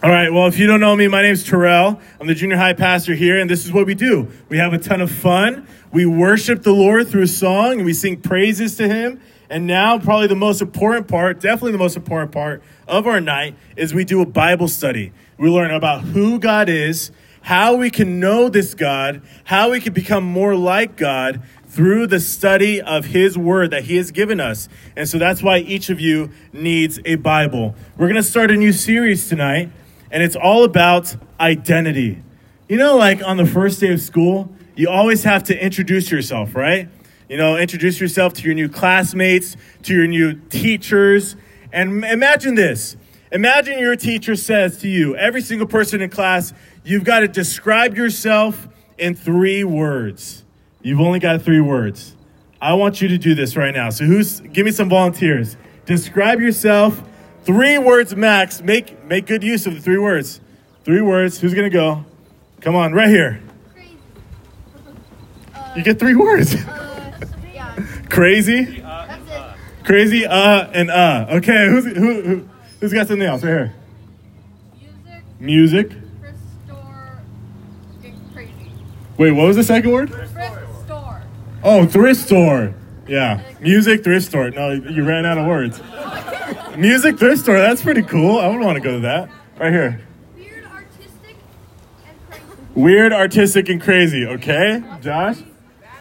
All right, well, if you don't know me, my name's Terrell. I'm the junior high pastor here, and this is what we do. We have a ton of fun. We worship the Lord through song, and we sing praises to Him. And now, probably the most important part, definitely the most important part of our night, is we do a Bible study. We learn about who God is, how we can know this God, how we can become more like God through the study of His Word that He has given us. And so that's why each of you needs a Bible. We're going to start a new series tonight, and it's all about identity. You know, like on the first day of school, you always have to introduce yourself, right? You know, introduce yourself to your new classmates, to your new teachers. And imagine this. Imagine your teacher says to you, every single person in class, you've got to describe yourself in three words. You've only got three words. I want you to do this right now. So who's give me some volunteers. Describe yourself, three words max. Make make good use of the three words. Three words. Who's gonna go? Come on, right here. Crazy. You get three words. Uh, yeah. Crazy, That's it. crazy, uh, and uh. Okay, who's who, who who's got something else right here? Music, Music. thrift store, crazy. Wait, what was the second word? Thrift store. Oh, thrift store. Yeah, music, thrift store. No, you ran out of words. Music, thrift store. That's pretty cool. I would want to go to that. Right here. Weird, artistic, and crazy. Weird, artistic, and crazy. Okay, Josh. Bad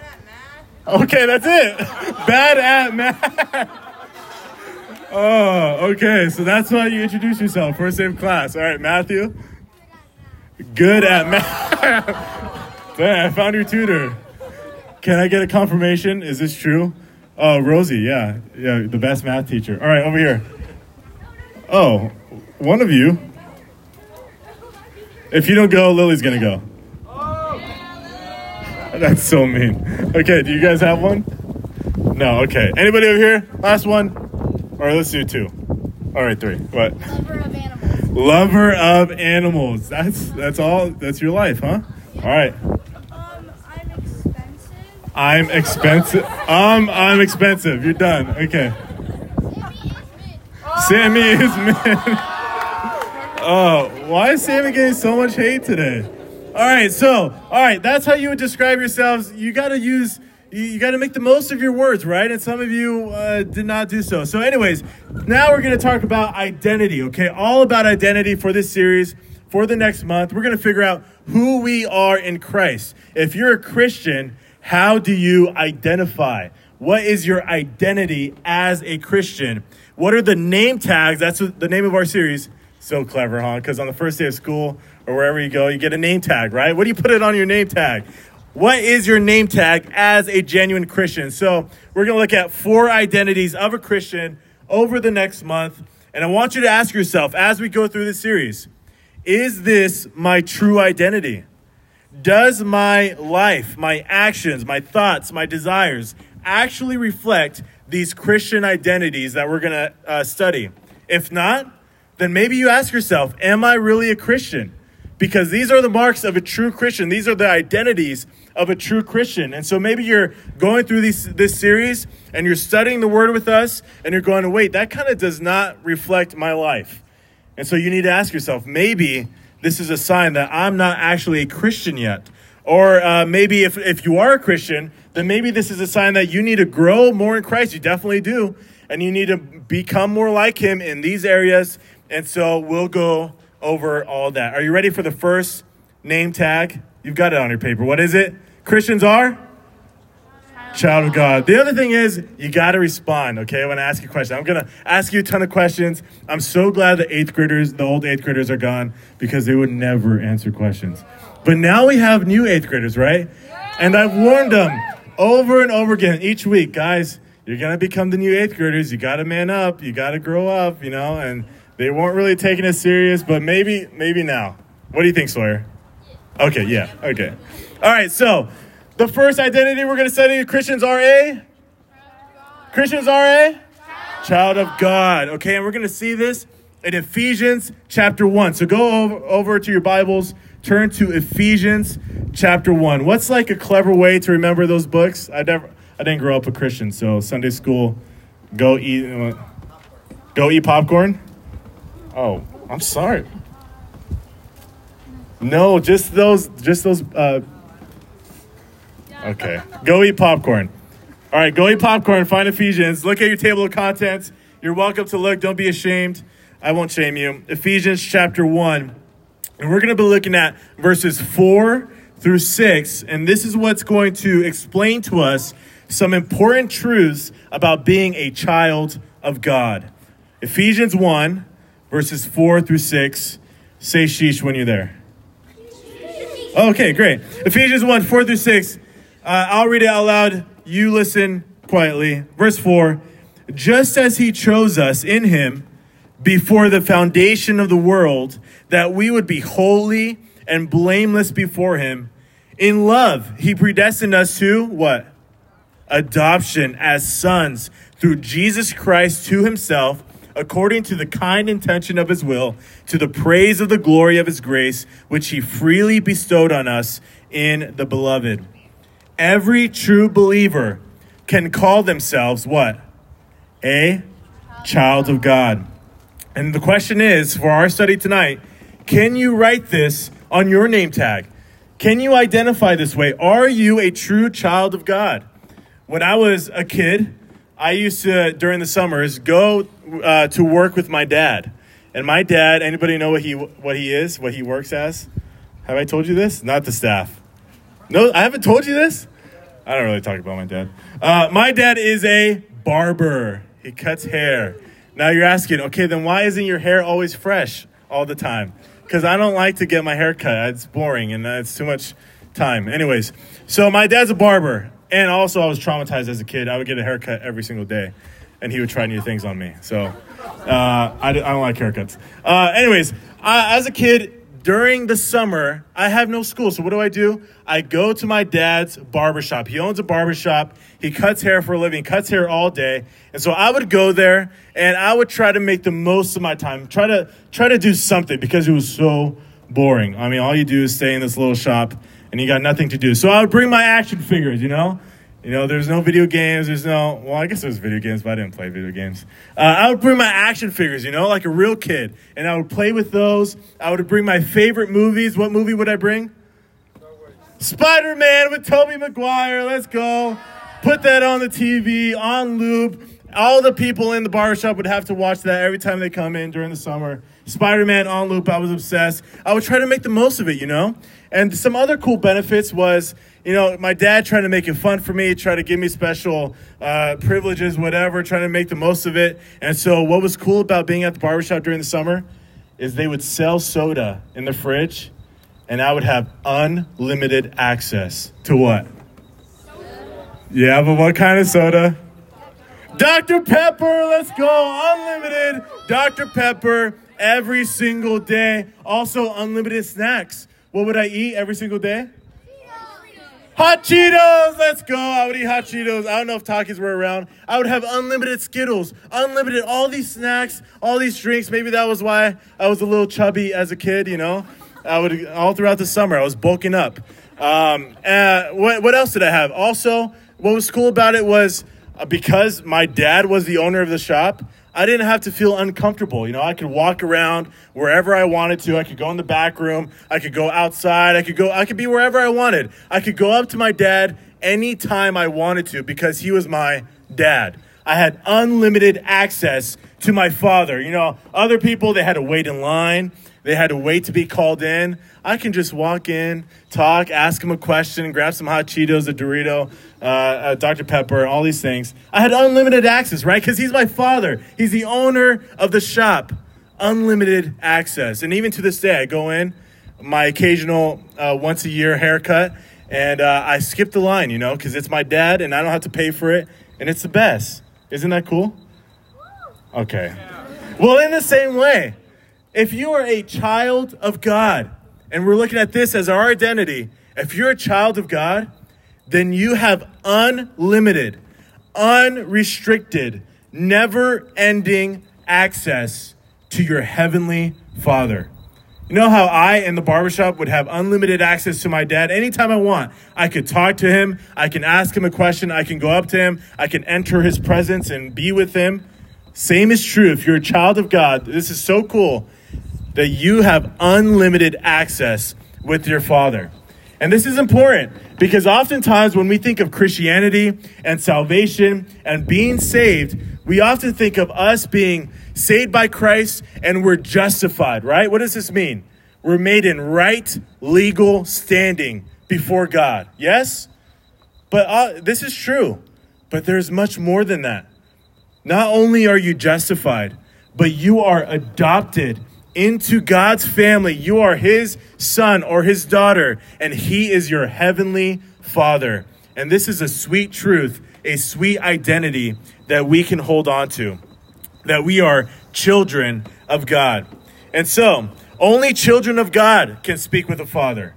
at math. Okay, that's it. Bad at math. Oh, okay. So that's why you introduce yourself. First day of class. All right, Matthew. Good at math. Dang, I found your tutor. Can I get a confirmation? Is this true? Oh, Rosie. Yeah, yeah, the best math teacher. All right, over here. Oh, one of you. If you don't go, Lily's gonna go. That's so mean. Okay, do you guys have one? No, okay. Anybody over here? Last one? All right, let's do two. All right, three. What? Lover of animals. Lover of animals. That's that's all. That's your life, huh? All right. Um, I'm expensive. I'm expensive. Um, I'm expensive. You're done. Okay. Sammy is man. Oh, why is Sammy getting so much hate today? All right, so all right, that's how you would describe yourselves. You got to use. You, got to make the most of your words, right? And some of you uh, did not do so. So, anyways, now we're going to talk about identity. Okay, all about identity for this series for the next month. We're going to figure out who we are in Christ. If you're a Christian, how do you identify? What is your identity as a Christian? What are the name tags? That's the name of our series. So clever, huh? Because on the first day of school or wherever you go, you get a name tag, right? What do you put it on your name tag? What is your name tag as a genuine Christian? So we're going to look at four identities of a Christian over the next month. And I want you to ask yourself as we go through this series is this my true identity? Does my life, my actions, my thoughts, my desires actually reflect these Christian identities that we're going to uh, study? If not, then maybe you ask yourself, Am I really a Christian? Because these are the marks of a true Christian. These are the identities of a true Christian. And so maybe you're going through these, this series and you're studying the Word with us and you're going, wait, that kind of does not reflect my life. And so you need to ask yourself, maybe this is a sign that I'm not actually a Christian yet. Or uh, maybe if, if you are a Christian, then maybe this is a sign that you need to grow more in Christ. You definitely do. And you need to become more like Him in these areas. And so we'll go over all that. Are you ready for the first name tag? You've got it on your paper. What is it? Christians are? Child of God. The other thing is, you got to respond, okay, when I ask you a question. I'm going to ask you a ton of questions. I'm so glad the eighth graders, the old eighth graders are gone because they would never answer questions. But now we have new eighth graders, right? And I've warned them over and over again each week, guys, you're to become the new eighth graders. You got to man up. You got to grow up, you know, and they weren't really taking it serious, but maybe, maybe now. What do you think, Sawyer? Okay, yeah, okay. All right, so the first identity we're to study Christians are a? Christians are a? Child of God. Okay, and we're to see this in Ephesians chapter 1. So go over, over to your Bibles, turn to Ephesians chapter 1. What's like a clever way to remember those books? I never I didn't grow up a Christian, so Sunday school go eat uh, go eat popcorn. Oh, I'm sorry. No, just those. Just those. Uh, okay. Go eat popcorn. All right, go eat popcorn. Find Ephesians. Look at your table of contents. You're welcome to look. Don't be ashamed. I won't shame you. Ephesians chapter one, and we're going to be looking at verses four through six, and this is what's going to explain to us some important truths about being a child of God. Ephesians 1, verses 4 through 6. Say sheesh when you're there. Okay, great. Ephesians 1, 4 through 6. Uh, I'll read it out loud. You listen quietly. Verse 4 Just as he chose us in him before the foundation of the world, that we would be holy and blameless before him. In love, he predestined us to what? adoption as sons through Jesus Christ to himself, according to the kind intention of his will, to the praise of the glory of his grace, which he freely bestowed on us in the beloved. Every true believer can call themselves what? A child of God. And the question is for our study tonight can you write this on your name tag? Can you identify this way? Are you a true child of God? When I was a kid, I used to, during the summers, go uh, to work with my dad. And my dad, anybody know what he, what he is, what he works as? Have I told you this? Not the staff. No, I haven't told you this? I don't really talk about my dad. Uh, my dad is a barber, he cuts hair. Now you're asking, okay, then why isn't your hair always fresh all the time? Because I don't like to get my hair cut. It's boring and it's too much time. Anyways, so my dad's a barber. And also, I was traumatized as a kid. I would get a haircut every single day, and he would try new things on me. So uh, I, I, don't like haircuts. Uh, anyways, I, as a kid, during the summer, I have no school. So what do I do? I go to my dad's barbershop. He owns a barbershop. He cuts hair for a living, cuts hair all day. And so I would go there and I would try to make the most of my time. Try to try to do something because it was so boring. I mean, all you do is stay in this little shop and you got nothing to do. So I would bring my action figures, you know? You know, there's no video games. There's no, well, I guess there's video games, but I didn't play video games. Uh, I would bring my action figures, you know, like a real kid. And I would play with those. I would bring my favorite movies. What movie would I bring? Spider Man with Tobey Maguire. Let's go. Put that on the TV, on loop. All the people in the barbershop would have to watch that every time they come in during the summer. Spider Man on loop. I was obsessed. I would try to make the most of it, you know? And some other cool benefits was, you know, my dad trying to make it fun for me, try to give me special uh, privileges, whatever, trying to make the most of it. And so, what was cool about being at the barbershop during the summer is they would sell soda in the fridge, and I would have unlimited access to what? Yeah, but what kind of soda? Dr. Pepper, let's go. Unlimited Dr. Pepper every single day. Also, unlimited snacks. What would I eat every single day? Hot Cheetos, let's go. I would eat hot Cheetos. I don't know if Takis were around. I would have unlimited Skittles, unlimited all these snacks, all these drinks. Maybe that was why I was a little chubby as a kid, you know? I would, all throughout the summer, I was bulking up. Um, uh, what, what else did I have? Also, what was cool about it was because my dad was the owner of the shop, I didn't have to feel uncomfortable. You know, I could walk around wherever I wanted to. I could go in the back room. I could go outside. I could go, I could be wherever I wanted. I could go up to my dad anytime I wanted to because he was my dad. I had unlimited access to my father. You know, other people, they had to wait in line. They had to wait to be called in. I can just walk in, talk, ask him a question, grab some hot Cheetos, a Dorito, uh, Dr. Pepper, all these things. I had unlimited access, right? Because he's my father. He's the owner of the shop. Unlimited access. And even to this day, I go in, my occasional uh, once a year haircut, and uh, I skip the line, you know, because it's my dad and I don't have to pay for it, and it's the best. Isn't that cool? Okay. Well, in the same way, if you are a child of God, and we're looking at this as our identity, if you're a child of God, then you have unlimited, unrestricted, never ending access to your heavenly Father. You know how I in the barbershop would have unlimited access to my dad anytime I want? I could talk to him, I can ask him a question, I can go up to him, I can enter his presence and be with him. Same is true if you're a child of God. This is so cool that you have unlimited access with your Father. And this is important because oftentimes when we think of Christianity and salvation and being saved, we often think of us being saved by Christ and we're justified, right? What does this mean? We're made in right legal standing before God. Yes? But uh, this is true. But there's much more than that. Not only are you justified, but you are adopted into God's family. You are his son or his daughter, and he is your heavenly father. And this is a sweet truth, a sweet identity that we can hold on to, that we are children of God. And so, only children of God can speak with the Father.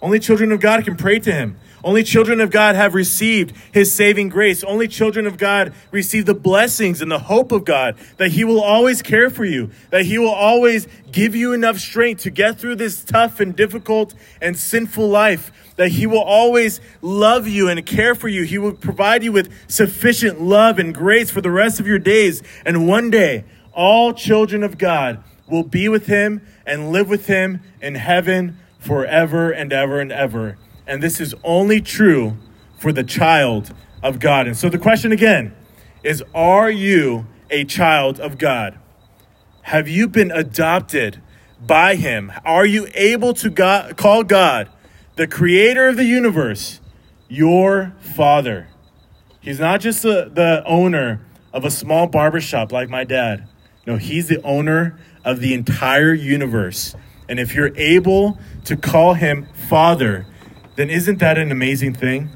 Only children of God can pray to him. Only children of God have received his saving grace. Only children of God receive the blessings and the hope of God that he will always care for you, that he will always give you enough strength to get through this tough and difficult and sinful life, that he will always love you and care for you. He will provide you with sufficient love and grace for the rest of your days. And one day, all children of God will be with him and live with him in heaven forever and ever and ever and this is only true for the child of God. And so the question again is Are you a child of God? Have you been adopted by Him? Are you able to God, call God, the creator of the universe, your Father? He's not just the, the owner of a small barbershop like my dad. No, He's the owner of the entire universe. And if you're able to call Him Father, then isn't that an amazing thing?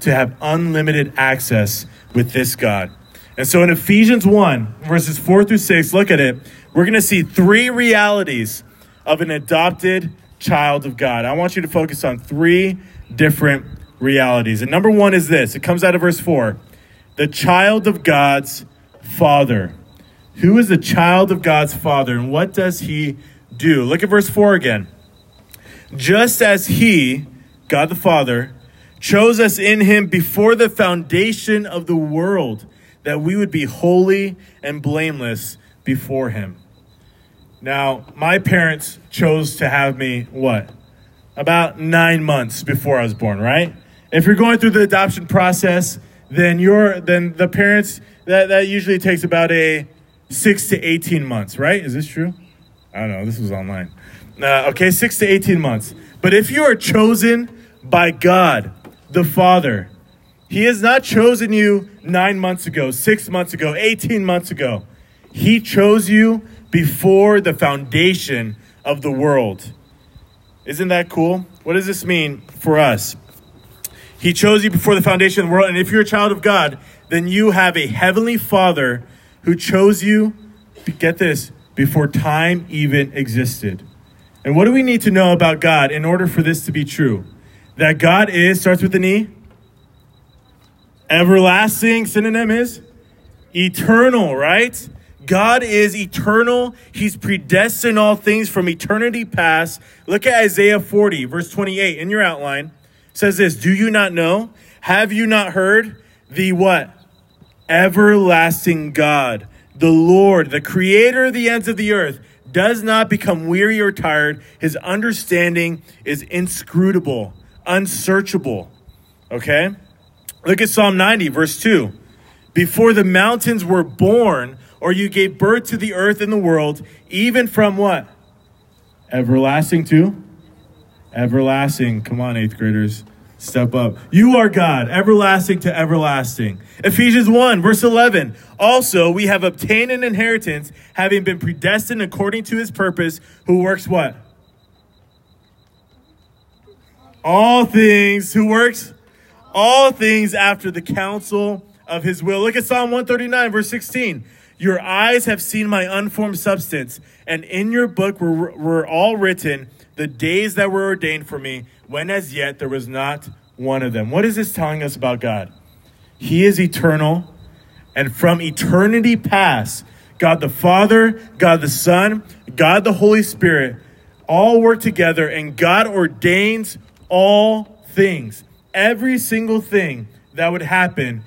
To have unlimited access with this God. And so in Ephesians 1, verses 4 through 6, look at it. We're going to see three realities of an adopted child of God. I want you to focus on three different realities. And number one is this it comes out of verse 4 the child of God's father. Who is the child of God's father, and what does he do? Look at verse 4 again. Just as he, God the Father, chose us in him before the foundation of the world that we would be holy and blameless before him. Now, my parents chose to have me what? About nine months before I was born, right? If you're going through the adoption process, then you're then the parents that, that usually takes about a six to eighteen months, right? Is this true? I don't know. This was online. Uh, okay, six to eighteen months. But if you are chosen by God the Father, He has not chosen you nine months ago, six months ago, 18 months ago. He chose you before the foundation of the world. Isn't that cool? What does this mean for us? He chose you before the foundation of the world. And if you're a child of God, then you have a heavenly Father who chose you, get this, before time even existed. And what do we need to know about God in order for this to be true? That God is, starts with an E. Everlasting, synonym is eternal, right? God is eternal. He's predestined all things from eternity past. Look at Isaiah 40, verse 28 in your outline. It says this Do you not know? Have you not heard? The what? Everlasting God, the Lord, the creator of the ends of the earth does not become weary or tired. His understanding is inscrutable, unsearchable. Okay? Look at Psalm 90, verse 2. Before the mountains were born, or you gave birth to the earth and the world, even from what? Everlasting to? Everlasting. Come on, eighth graders. Step up. You are God, everlasting to everlasting. Ephesians 1, verse 11. Also, we have obtained an inheritance, having been predestined according to his purpose, who works what? All things. Who works? All things after the counsel of his will. Look at Psalm 139, verse 16. Your eyes have seen my unformed substance, and in your book were, were all written the days that were ordained for me, when as yet there was not one of them. What is this telling us about God? He is eternal, and from eternity past, God the Father, God the Son, God the Holy Spirit all work together, and God ordains all things. Every single thing that would happen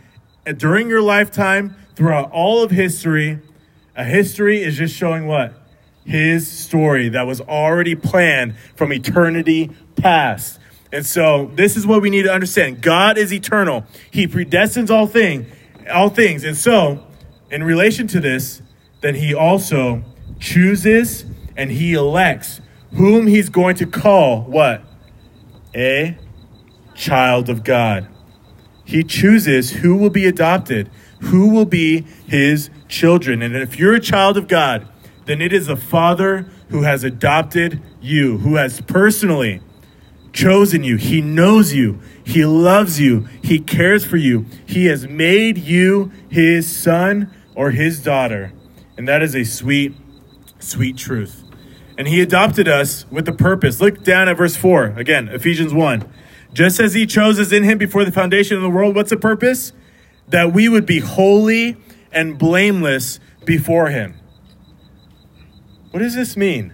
during your lifetime, throughout all of history, a history is just showing what? his story that was already planned from eternity past. And so this is what we need to understand. God is eternal. He predestines all thing, all things. And so, in relation to this, then he also chooses and he elects whom he's going to call what? A child of God. He chooses who will be adopted, who will be his children. And if you're a child of God, then it is the Father who has adopted you, who has personally chosen you. He knows you. He loves you. He cares for you. He has made you his son or his daughter. And that is a sweet, sweet truth. And he adopted us with a purpose. Look down at verse 4. Again, Ephesians 1. Just as he chose us in him before the foundation of the world, what's the purpose? That we would be holy and blameless before him. What does this mean?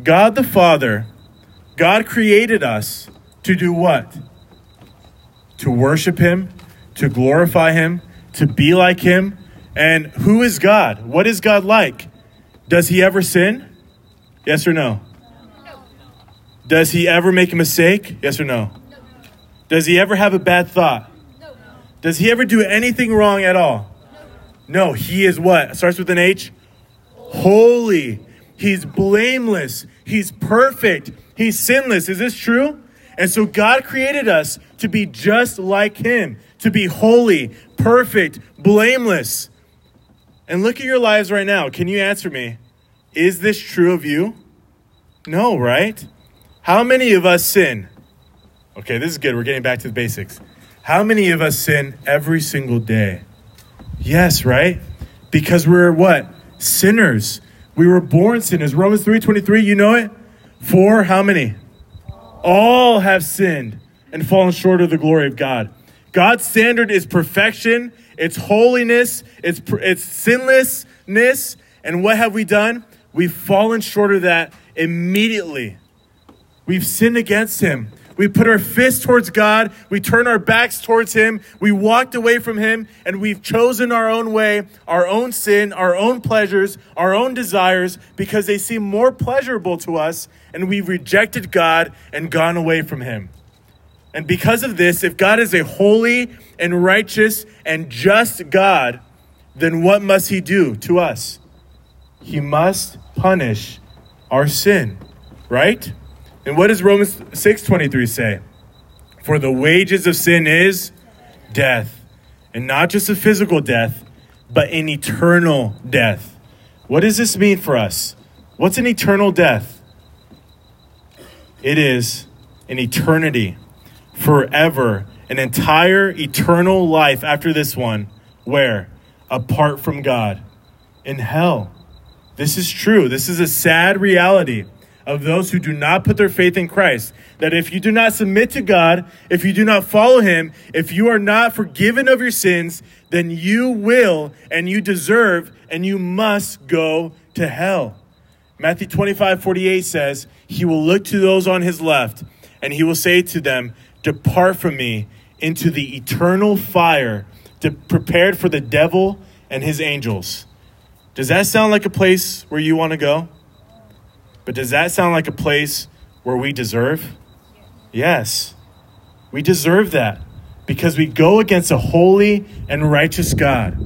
God the Father, God created us to do what? To worship him, to glorify him, to be like him. And who is God? What is God like? Does he ever sin? Yes or no? Does he ever make a mistake? Yes or no? Does he ever have a bad thought? Does he ever do anything wrong at all? No, he is what? Starts with an H? Holy. He's blameless. He's perfect. He's sinless. Is this true? And so God created us to be just like him, to be holy, perfect, blameless. And look at your lives right now. Can you answer me? Is this true of you? No, right? How many of us sin? Okay, this is good. We're getting back to the basics. How many of us sin every single day? Yes, right? Because we're what? Sinners. We were born sinners. Romans 3:23, you know it? For how many? All have sinned and fallen short of the glory of God. God's standard is perfection, it's holiness, it's it's sinlessness, and what have we done? We've fallen short of that immediately. We've sinned against him. We put our fists towards God. We turn our backs towards Him. We walked away from Him and we've chosen our own way, our own sin, our own pleasures, our own desires because they seem more pleasurable to us. And we've rejected God and gone away from Him. And because of this, if God is a holy and righteous and just God, then what must He do to us? He must punish our sin, right? And what does Romans 6:23 say? For the wages of sin is death, and not just a physical death, but an eternal death. What does this mean for us? What's an eternal death? It is an eternity, forever, an entire eternal life after this one, where? Apart from God, in hell. This is true. This is a sad reality of those who do not put their faith in Christ. That if you do not submit to God, if you do not follow Him, if you are not forgiven of your sins, then you will and you deserve and you must go to hell. Matthew 25, 48 says, He will look to those on His left and He will say to them, Depart from me into the eternal fire prepared for the devil and his angels. Does that sound like a place where you want to go? But does that sound like a place where we deserve? Yes. We deserve that because we go against a holy and righteous God.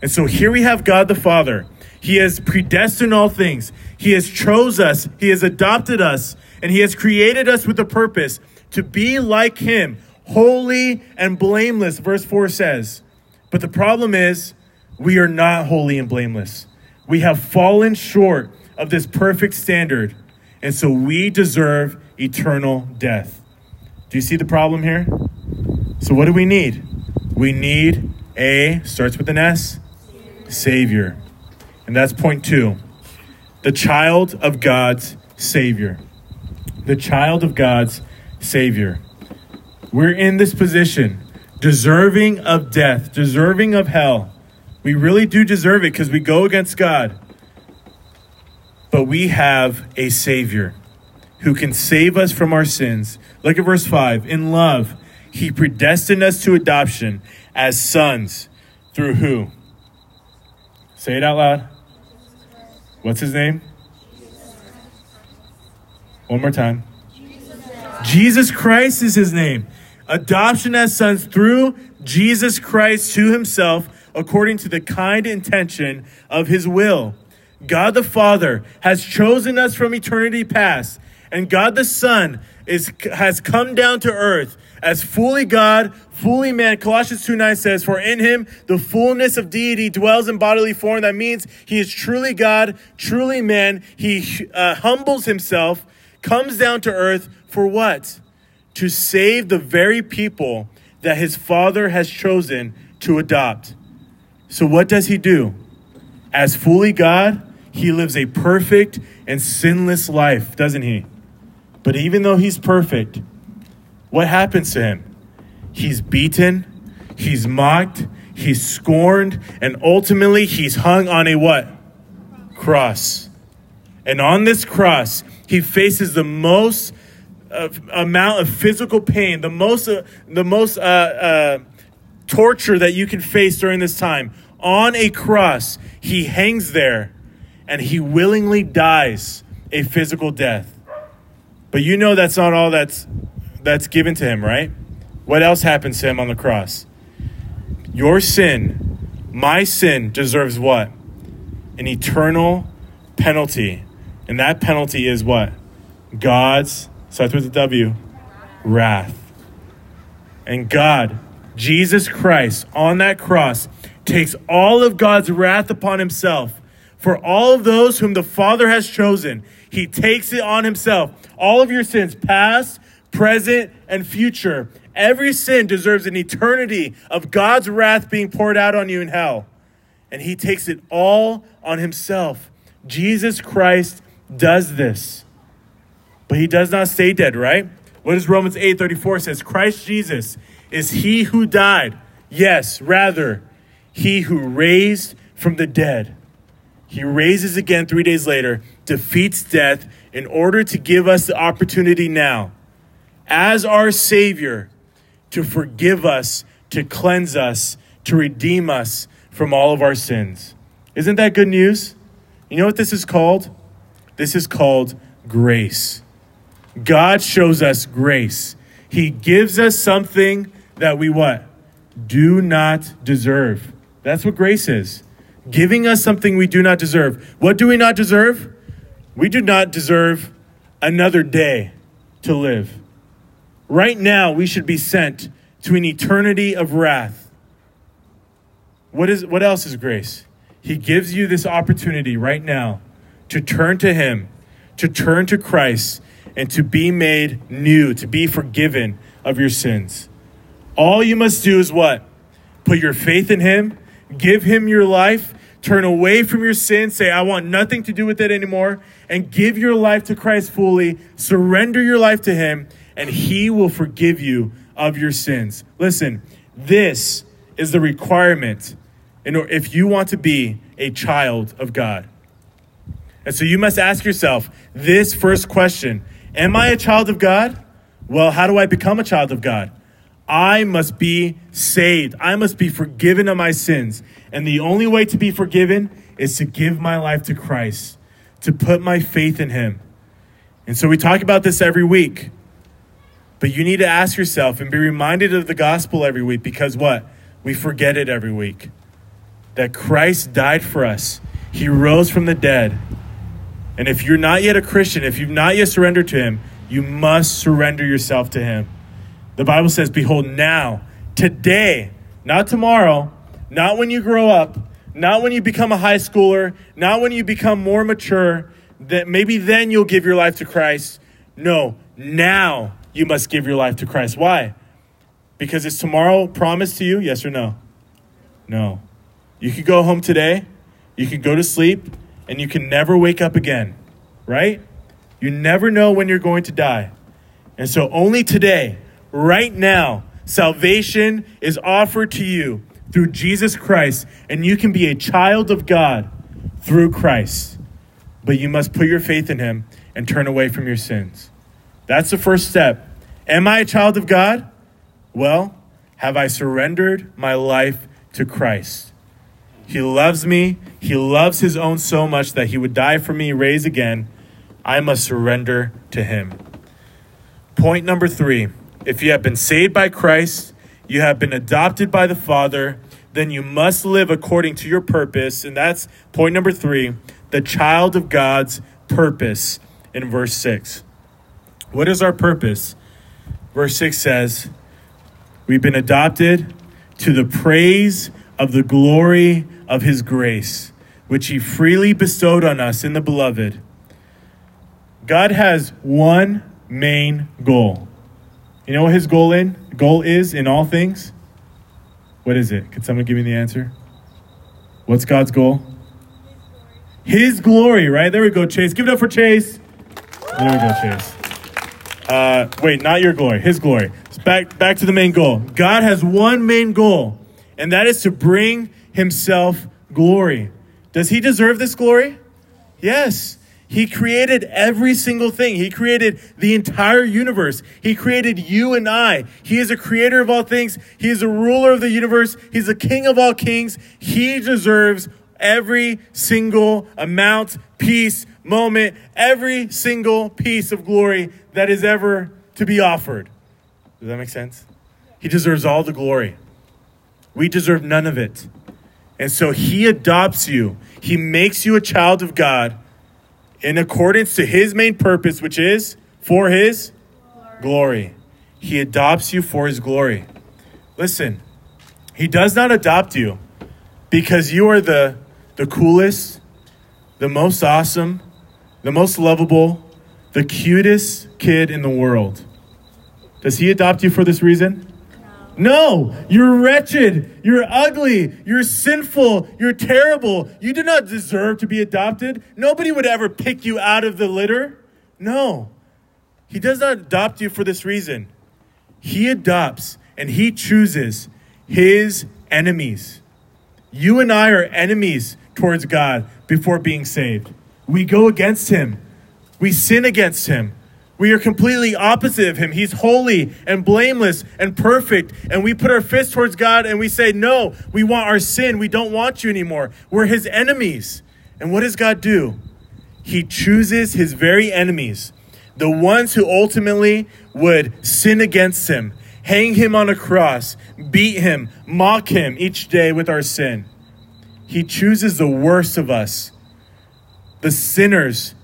And so here we have God the Father. He has predestined all things. He has chose us. He has adopted us and he has created us with a purpose to be like him, holy and blameless, verse 4 says. But the problem is we are not holy and blameless. We have fallen short of this perfect standard, and so we deserve eternal death. Do you see the problem here? So, what do we need? We need a, starts with an S, Savior. And that's point two the child of God's Savior. The child of God's Savior. We're in this position, deserving of death, deserving of hell. We really do deserve it because we go against God. But we have a Savior who can save us from our sins. Look at verse 5. In love, he predestined us to adoption as sons through who? Say it out loud. What's his name? One more time. Jesus Christ is his name. Adoption as sons through Jesus Christ to himself according to the kind intention of his will. God the Father has chosen us from eternity past, and God the Son is, has come down to earth as fully God, fully man. Colossians 2 9 says, For in him the fullness of deity dwells in bodily form. That means he is truly God, truly man. He uh, humbles himself, comes down to earth for what? To save the very people that his Father has chosen to adopt. So, what does he do? As fully God, he lives a perfect and sinless life, doesn't he? But even though he's perfect, what happens to him? He's beaten, he's mocked, he's scorned, and ultimately he's hung on a what? Cross. And on this cross, he faces the most uh, amount of physical pain, the most, uh, the most uh, uh torture that you can face during this time. On a cross, he hangs there and he willingly dies a physical death. But you know that's not all that's that's given to him, right? What else happens to him on the cross? Your sin, my sin deserves what? An eternal penalty. And that penalty is what? God's, starts with a W, wrath. And God, Jesus Christ, on that cross, takes all of God's wrath upon himself for all of those whom the Father has chosen. He takes it on himself. All of your sins, past, present, and future. Every sin deserves an eternity of God's wrath being poured out on you in hell. And he takes it all on himself. Jesus Christ does this. But he does not stay dead, right? What does Romans 8:34 says? Christ Jesus is he who died. Yes, rather, he who raised from the dead. He raises again 3 days later, defeats death in order to give us the opportunity now as our Savior to forgive us, to cleanse us, to redeem us from all of our sins. Isn't that good news? You know what this is called? This is called grace. God shows us grace. He gives us something that we what? Do not deserve. That's what grace is. Giving us something we do not deserve. What do we not deserve? We do not deserve another day to live. Right now, we should be sent to an eternity of wrath. What, is, what else is grace? He gives you this opportunity right now to turn to Him, to turn to Christ, and to be made new, to be forgiven of your sins. All you must do is what? Put your faith in Him, give Him your life, turn away from your sin, say, I want nothing to do with it anymore, and give your life to Christ fully, surrender your life to Him, and he will forgive you of your sins. Listen, this is the requirement in if you want to be a child of God. And so you must ask yourself this first question Am I a child of God? Well, how do I become a child of God? I must be saved. I must be forgiven of my sins. And the only way to be forgiven is to give my life to Christ, to put my faith in Him. And so we talk about this every week. But you need to ask yourself and be reminded of the gospel every week because what? We forget it every week. That Christ died for us, He rose from the dead. And if you're not yet a Christian, if you've not yet surrendered to Him, you must surrender yourself to Him. The Bible says, Behold, now, today, not tomorrow, not when you grow up, not when you become a high schooler, not when you become more mature, that maybe then you'll give your life to Christ. No, now you must give your life to Christ. Why? Because is tomorrow promised to you? Yes or no? No. You could go home today, you could go to sleep, and you can never wake up again, right? You never know when you're going to die. And so, only today, right now, salvation is offered to you through Jesus Christ, and you can be a child of God through Christ. But you must put your faith in Him and turn away from your sins. That's the first step. Am I a child of God? Well, have I surrendered my life to Christ? He loves me. He loves his own so much that he would die for me, raise again. I must surrender to Him. Point number three if you have been saved by Christ, you have been adopted by the Father, then you must live according to your purpose. And that's point number three the child of God's purpose in verse 6. What is our purpose? Verse 6 says, We've been adopted to the praise of the glory of his grace, which he freely bestowed on us in the beloved. God has one main goal. You know what his goal in goal is in all things? What is it? Could someone give me the answer? What's God's goal? His glory, right? There we go, Chase. Give it up for Chase. There we go, Chase. Uh, wait, not your glory, his glory. Back, back to the main goal. God has one main goal, and that is to bring himself glory. Does he deserve this glory? Yes. He created every single thing. He created the entire universe. He created you and I. He is a creator of all things. He is a ruler of the universe. He's the king of all kings. He deserves every single amount, piece, moment, every single piece of glory that is ever to be offered. Does that make sense? He deserves all the glory. We deserve none of it. And so he adopts you. He makes you a child of God in accordance to his main purpose, which is for his glory. glory. He adopts you for his glory. Listen, he does not adopt you because you are the, the coolest, the most awesome, the most lovable, the cutest kid in the world. Does he adopt you for this reason? No, you're wretched. You're ugly. You're sinful. You're terrible. You do not deserve to be adopted. Nobody would ever pick you out of the litter. No, he does not adopt you for this reason. He adopts and he chooses his enemies. You and I are enemies towards God before being saved. We go against him, we sin against him. We are completely opposite of him. He's holy and blameless and perfect. And we put our fist towards God and we say, No, we want our sin. We don't want you anymore. We're his enemies. And what does God do? He chooses his very enemies, the ones who ultimately would sin against him, hang him on a cross, beat him, mock him each day with our sin. He chooses the worst of us, the sinners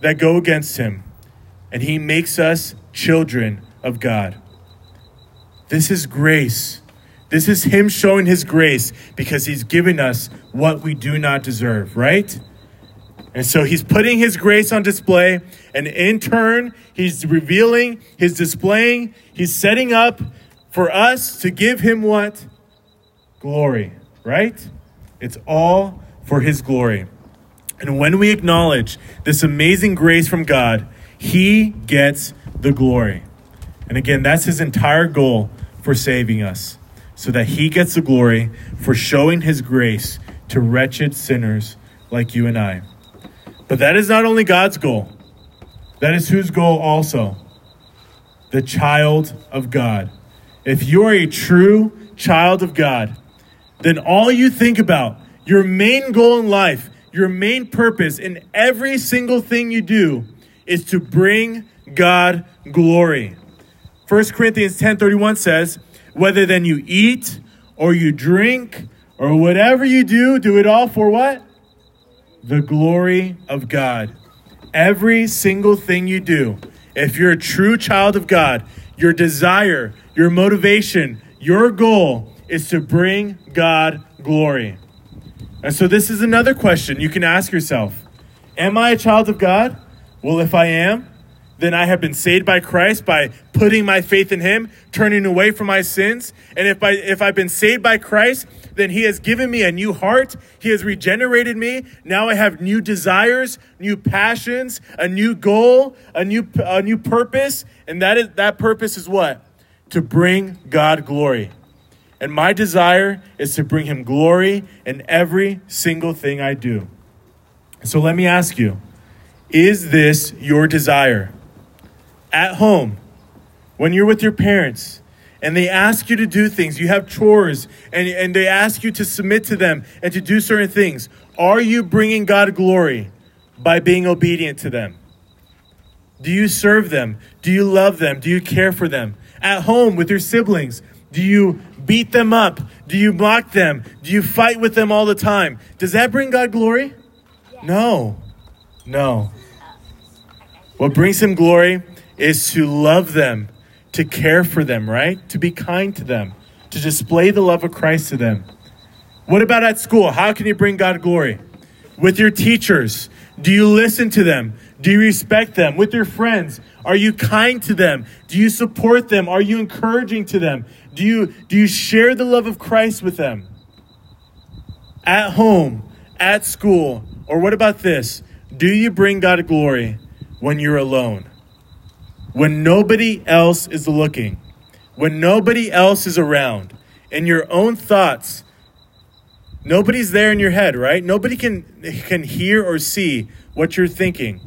that go against him and he makes us children of God. This is grace. This is him showing his grace because he's given us what we do not deserve, right? And so he's putting his grace on display, and in turn, he's revealing, he's displaying, he's setting up for us to give him what? Glory, right? It's all for his glory. And when we acknowledge this amazing grace from God, he gets the glory. And again, that's his entire goal for saving us, so that he gets the glory for showing his grace to wretched sinners like you and I. But that is not only God's goal, that is whose goal also? The child of God. If you are a true child of God, then all you think about, your main goal in life, your main purpose in every single thing you do, is to bring God glory. 1 Corinthians 10:31 says, "Whether then you eat or you drink or whatever you do, do it all for what? The glory of God." Every single thing you do, if you're a true child of God, your desire, your motivation, your goal is to bring God glory. And so this is another question you can ask yourself. Am I a child of God? Well, if I am, then I have been saved by Christ by putting my faith in him, turning away from my sins. And if I if I've been saved by Christ, then he has given me a new heart. He has regenerated me. Now I have new desires, new passions, a new goal, a new a new purpose, and that is that purpose is what? To bring God glory. And my desire is to bring him glory in every single thing I do. So let me ask you, is this your desire? At home, when you're with your parents and they ask you to do things, you have chores, and, and they ask you to submit to them and to do certain things, are you bringing God glory by being obedient to them? Do you serve them? Do you love them? Do you care for them? At home with your siblings, do you beat them up? Do you mock them? Do you fight with them all the time? Does that bring God glory? No. No. What brings him glory is to love them, to care for them, right? To be kind to them, to display the love of Christ to them. What about at school? How can you bring God glory? With your teachers, do you listen to them? Do you respect them? With your friends, are you kind to them? Do you support them? Are you encouraging to them? Do you, do you share the love of Christ with them? At home, at school, or what about this? Do you bring God glory when you're alone? When nobody else is looking? When nobody else is around? In your own thoughts, nobody's there in your head, right? Nobody can, can hear or see what you're thinking.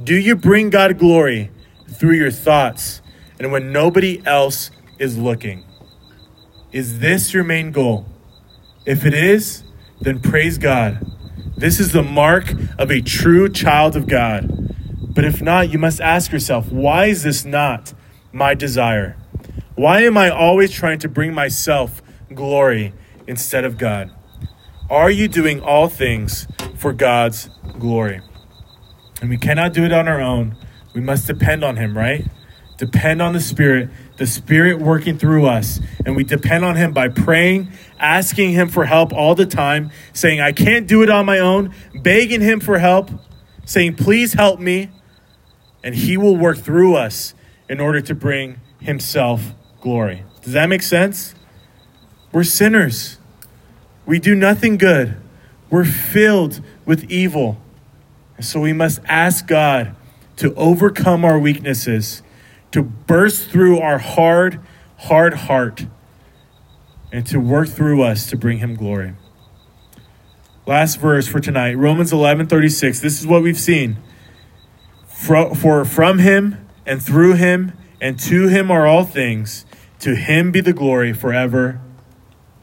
Do you bring God glory through your thoughts and when nobody else is looking? Is this your main goal? If it is, then praise God. This is the mark of a true child of God. But if not, you must ask yourself, why is this not my desire? Why am I always trying to bring myself glory instead of God? Are you doing all things for God's glory? And we cannot do it on our own. We must depend on Him, right? Depend on the Spirit, the Spirit working through us. And we depend on Him by praying, asking Him for help all the time, saying, I can't do it on my own, begging Him for help, saying, Please help me. And He will work through us in order to bring Himself glory. Does that make sense? We're sinners. We do nothing good. We're filled with evil. So we must ask God to overcome our weaknesses, to burst through our hard, hard heart, and to work through us to bring him glory. Last verse for tonight, Romans 11:36. This is what we've seen. For, for from him and through him and to him are all things. To him be the glory forever.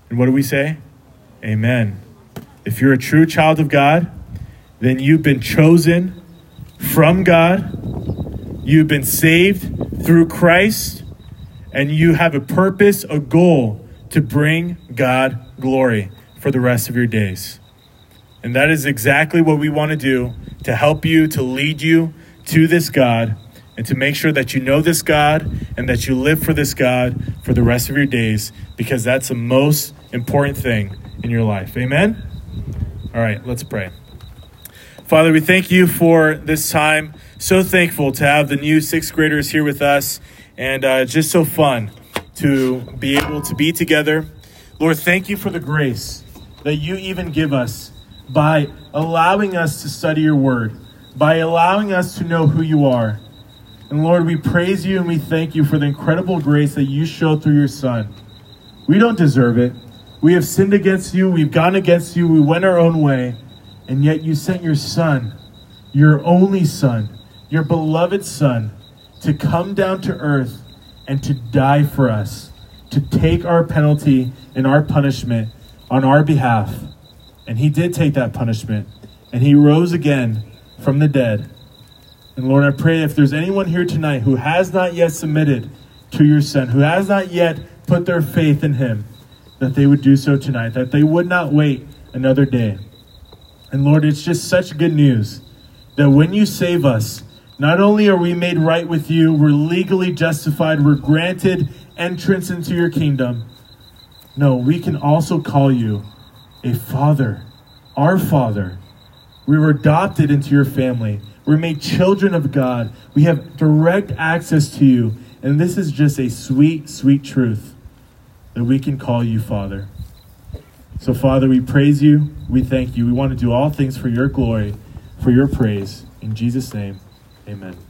And what do we say? Amen. If you're a true child of God, then you've been chosen from God. You've been saved through Christ. And you have a purpose, a goal to bring God glory for the rest of your days. And that is exactly what we want to do to help you, to lead you to this God, and to make sure that you know this God and that you live for this God for the rest of your days, because that's the most important thing in your life. Amen? All right, let's pray. Father, we thank you for this time. So thankful to have the new sixth graders here with us, and uh, just so fun to be able to be together. Lord, thank you for the grace that you even give us by allowing us to study your word, by allowing us to know who you are. And Lord, we praise you and we thank you for the incredible grace that you showed through your Son. We don't deserve it. We have sinned against you, we've gone against you, we went our own way, and yet you sent your Son, your only Son, your beloved Son, to come down to earth and to die for us, to take our penalty and our punishment on our behalf. And he did take that punishment, and he rose again from the dead. And Lord, I pray if there's anyone here tonight who has not yet submitted to your Son, who has not yet put their faith in him, that they would do so tonight, that they would not wait another day. And Lord, it's just such good news that when you save us, not only are we made right with you, we're legally justified, we're granted entrance into your kingdom. No, we can also call you a father, our father. We were adopted into your family. We're made children of God. We have direct access to you. And this is just a sweet, sweet truth that we can call you Father. So, Father, we praise you. We thank you. We want to do all things for your glory, for your praise. In Jesus' name, amen.